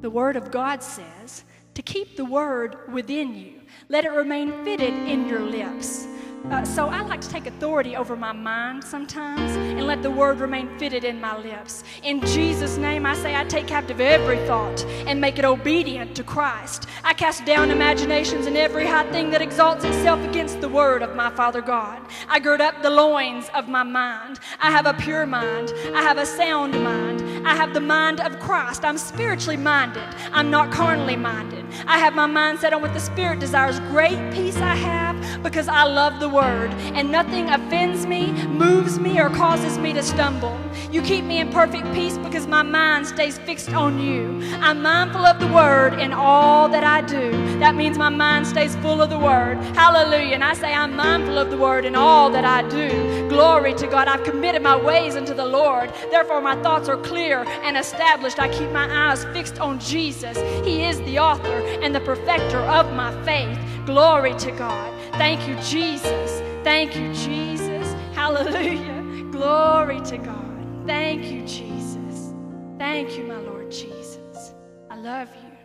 The Word of God says to keep the Word within you. Let it remain fitted in your lips. Uh, so I like to take authority over my mind sometimes and let the word remain fitted in my lips. In Jesus' name, I say I take captive every thought and make it obedient to Christ. I cast down imaginations and every high thing that exalts itself against the word of my Father God. I gird up the loins of my mind. I have a pure mind. I have a sound mind. I have the mind of Christ. I'm spiritually minded. I'm not carnally minded. I have my mind set on what the Spirit desires. Great peace I have because I love the Word, and nothing offends me, moves me, or causes me to stumble. You keep me in perfect peace because my mind stays fixed on you. I'm mindful of the Word in all that I do. That means my mind stays full of the Word. Hallelujah. And I say, I'm mindful of the Word in all that I do. Glory to God. I've committed my ways unto the Lord. Therefore, my thoughts are clear and established. I keep my eyes fixed on Jesus. He is the author and the perfecter of my faith. Glory to God. Thank you, Jesus. Thank you, Jesus. Hallelujah. Glory to God. Thank you, Jesus. Thank you, my Lord Jesus. I love you.